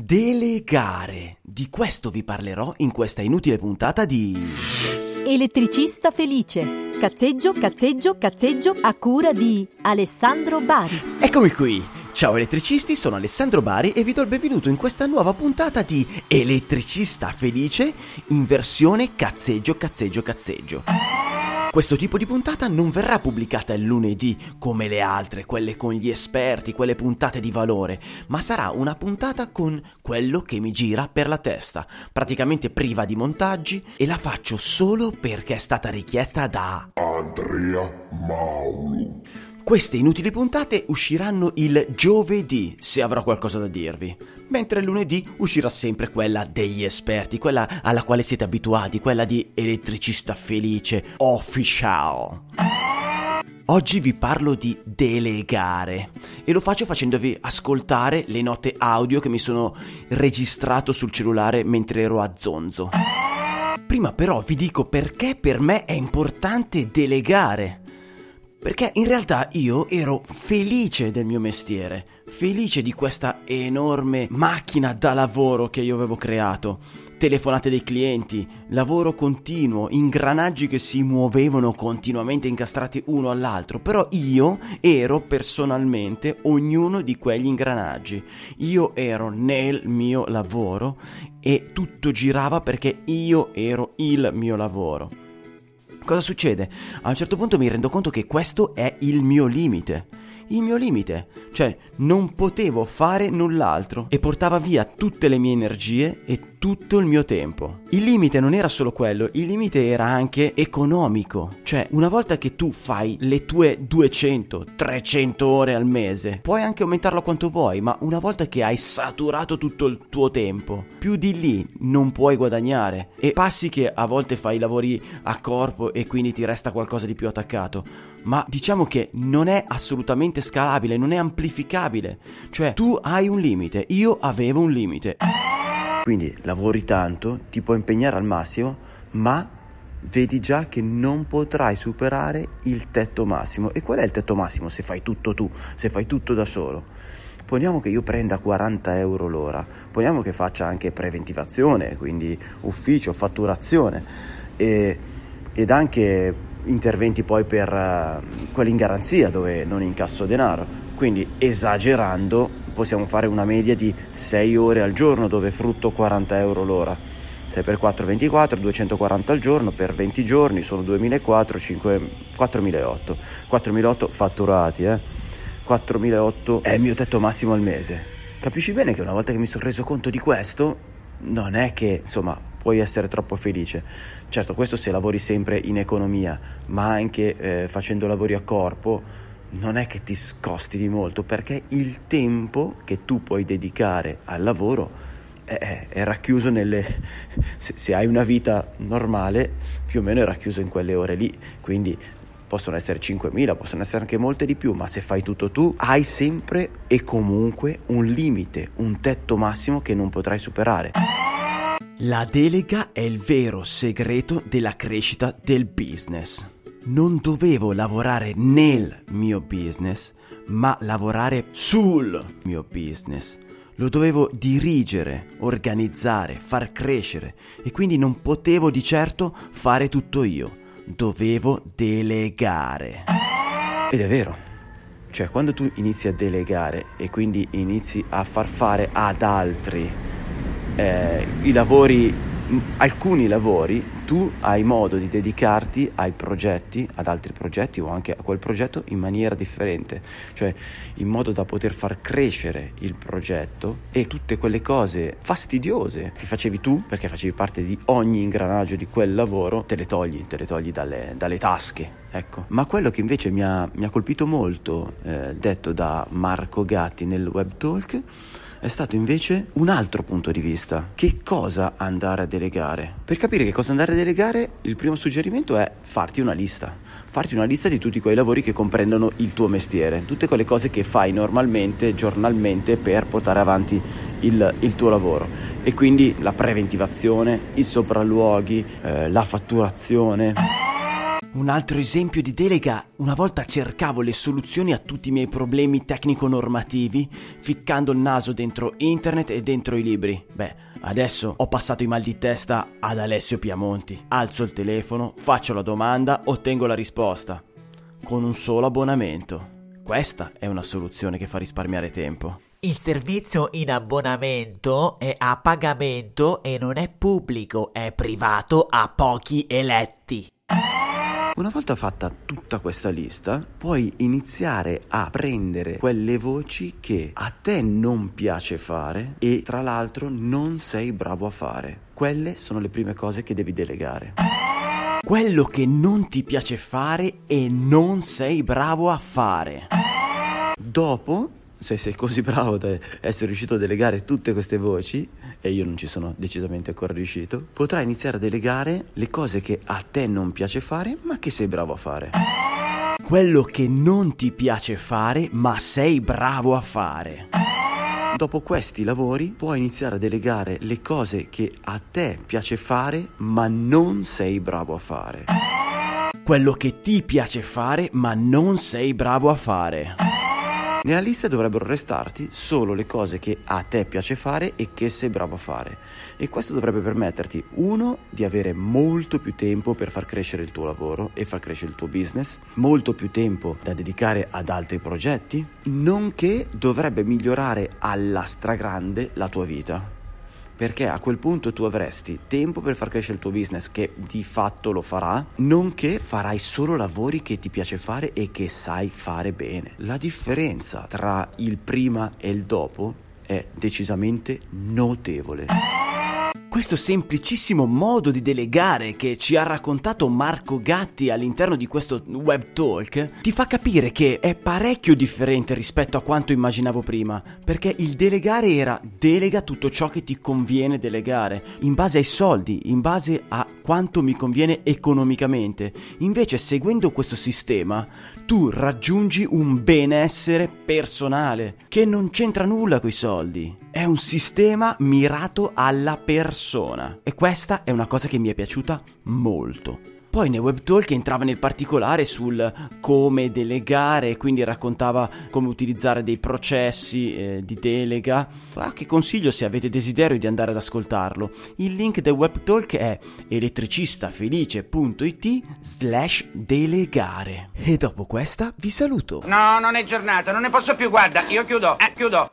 Delegare. Di questo vi parlerò in questa inutile puntata di... Elettricista felice. Cazzeggio, cazzeggio, cazzeggio a cura di Alessandro Bari. Eccomi qui. Ciao elettricisti, sono Alessandro Bari e vi do il benvenuto in questa nuova puntata di Elettricista felice in versione cazzeggio, cazzeggio, cazzeggio. Questo tipo di puntata non verrà pubblicata il lunedì come le altre, quelle con gli esperti, quelle puntate di valore, ma sarà una puntata con quello che mi gira per la testa, praticamente priva di montaggi e la faccio solo perché è stata richiesta da Andrea Maulu. Queste inutili puntate usciranno il giovedì, se avrò qualcosa da dirvi, mentre lunedì uscirà sempre quella degli esperti, quella alla quale siete abituati, quella di elettricista felice, official. Oggi vi parlo di delegare e lo faccio facendovi ascoltare le note audio che mi sono registrato sul cellulare mentre ero a zonzo. Prima però vi dico perché per me è importante delegare. Perché in realtà io ero felice del mio mestiere, felice di questa enorme macchina da lavoro che io avevo creato. Telefonate dei clienti, lavoro continuo, ingranaggi che si muovevano continuamente incastrati uno all'altro, però io ero personalmente ognuno di quegli ingranaggi. Io ero nel mio lavoro e tutto girava perché io ero il mio lavoro. Cosa succede? A un certo punto mi rendo conto che questo è il mio limite. Il mio limite, cioè non potevo fare null'altro e portava via tutte le mie energie e tutto il mio tempo. Il limite non era solo quello, il limite era anche economico, cioè una volta che tu fai le tue 200, 300 ore al mese, puoi anche aumentarlo quanto vuoi, ma una volta che hai saturato tutto il tuo tempo, più di lì non puoi guadagnare e passi che a volte fai lavori a corpo e quindi ti resta qualcosa di più attaccato, ma diciamo che non è assolutamente scalabile, non è amplificabile, cioè tu hai un limite, io avevo un limite. Quindi lavori tanto, ti puoi impegnare al massimo, ma vedi già che non potrai superare il tetto massimo. E qual è il tetto massimo se fai tutto tu, se fai tutto da solo? Poniamo che io prenda 40 euro l'ora, poniamo che faccia anche preventivazione, quindi ufficio, fatturazione e, ed anche interventi poi per uh, quelli in garanzia dove non incasso denaro. Quindi esagerando possiamo fare una media di 6 ore al giorno dove frutto 40 euro l'ora. 6 per 4 24, 240 al giorno per 20 giorni sono 2004, 5, 4008. 4008 fatturati, eh. 4008 è il mio tetto massimo al mese. Capisci bene che una volta che mi sono reso conto di questo, non è che insomma puoi essere troppo felice. Certo, questo se lavori sempre in economia, ma anche eh, facendo lavori a corpo, non è che ti scosti di molto perché il tempo che tu puoi dedicare al lavoro è, è racchiuso nelle... Se, se, hai una vita normale, più o meno è racchiuso in quelle ore lì, quindi possono essere 5.000, possono essere anche molte di più, ma se fai tutto tu, hai sempre e comunque un limite, un tetto massimo che non potrai superare. La delega è il vero segreto della crescita del business non dovevo lavorare nel mio business, ma lavorare sul mio business. Lo dovevo dirigere, organizzare, far crescere e quindi non potevo di certo fare tutto io. Dovevo delegare. Ed è vero. Cioè, quando tu inizi a delegare e quindi inizi a far fare ad altri eh, i lavori, alcuni lavori, tu hai modo di dedicarti ai progetti, ad altri progetti o anche a quel progetto in maniera differente, cioè in modo da poter far crescere il progetto e tutte quelle cose fastidiose che facevi tu, perché facevi parte di ogni ingranaggio di quel lavoro, te le togli, te le togli dalle, dalle tasche. Ecco. Ma quello che invece mi ha, mi ha colpito molto, eh, detto da Marco Gatti nel Web Talk, è stato invece un altro punto di vista. Che cosa andare a delegare? Per capire che cosa andare a delegare, il primo suggerimento è farti una lista. Farti una lista di tutti quei lavori che comprendono il tuo mestiere, tutte quelle cose che fai normalmente, giornalmente per portare avanti il, il tuo lavoro. E quindi la preventivazione, i sopralluoghi, eh, la fatturazione. Un altro esempio di delega, una volta cercavo le soluzioni a tutti i miei problemi tecnico-normativi, ficcando il naso dentro internet e dentro i libri. Beh, adesso ho passato i mal di testa ad Alessio Piamonti. Alzo il telefono, faccio la domanda, ottengo la risposta. Con un solo abbonamento. Questa è una soluzione che fa risparmiare tempo. Il servizio in abbonamento è a pagamento e non è pubblico, è privato a pochi eletti. Una volta fatta tutta questa lista, puoi iniziare a prendere quelle voci che a te non piace fare e tra l'altro non sei bravo a fare. Quelle sono le prime cose che devi delegare. Quello che non ti piace fare e non sei bravo a fare. Dopo se sei così bravo da essere riuscito a delegare tutte queste voci, e io non ci sono decisamente ancora riuscito, potrai iniziare a delegare le cose che a te non piace fare, ma che sei bravo a fare. Quello che non ti piace fare, ma sei bravo a fare. Dopo questi lavori puoi iniziare a delegare le cose che a te piace fare, ma non sei bravo a fare. Quello che ti piace fare, ma non sei bravo a fare. Nella lista dovrebbero restarti solo le cose che a te piace fare e che sei bravo a fare. E questo dovrebbe permetterti, uno, di avere molto più tempo per far crescere il tuo lavoro e far crescere il tuo business, molto più tempo da dedicare ad altri progetti, nonché dovrebbe migliorare alla stragrande la tua vita perché a quel punto tu avresti tempo per far crescere il tuo business che di fatto lo farà, nonché farai solo lavori che ti piace fare e che sai fare bene. La differenza tra il prima e il dopo è decisamente notevole. Questo semplicissimo modo di delegare che ci ha raccontato Marco Gatti all'interno di questo web talk ti fa capire che è parecchio differente rispetto a quanto immaginavo prima, perché il delegare era delega tutto ciò che ti conviene delegare, in base ai soldi, in base a quanto mi conviene economicamente. Invece seguendo questo sistema tu raggiungi un benessere personale che non c'entra nulla coi soldi. È un sistema mirato alla persona e questa è una cosa che mi è piaciuta molto. Poi nei web talk entrava nel particolare sul come delegare, quindi raccontava come utilizzare dei processi eh, di delega. Ah, che consiglio se avete desiderio di andare ad ascoltarlo. Il link del web talk è elettricistafelice.it slash delegare. E dopo questa vi saluto. No, non è giornata, non ne posso più, guarda, io chiudo, eh, chiudo.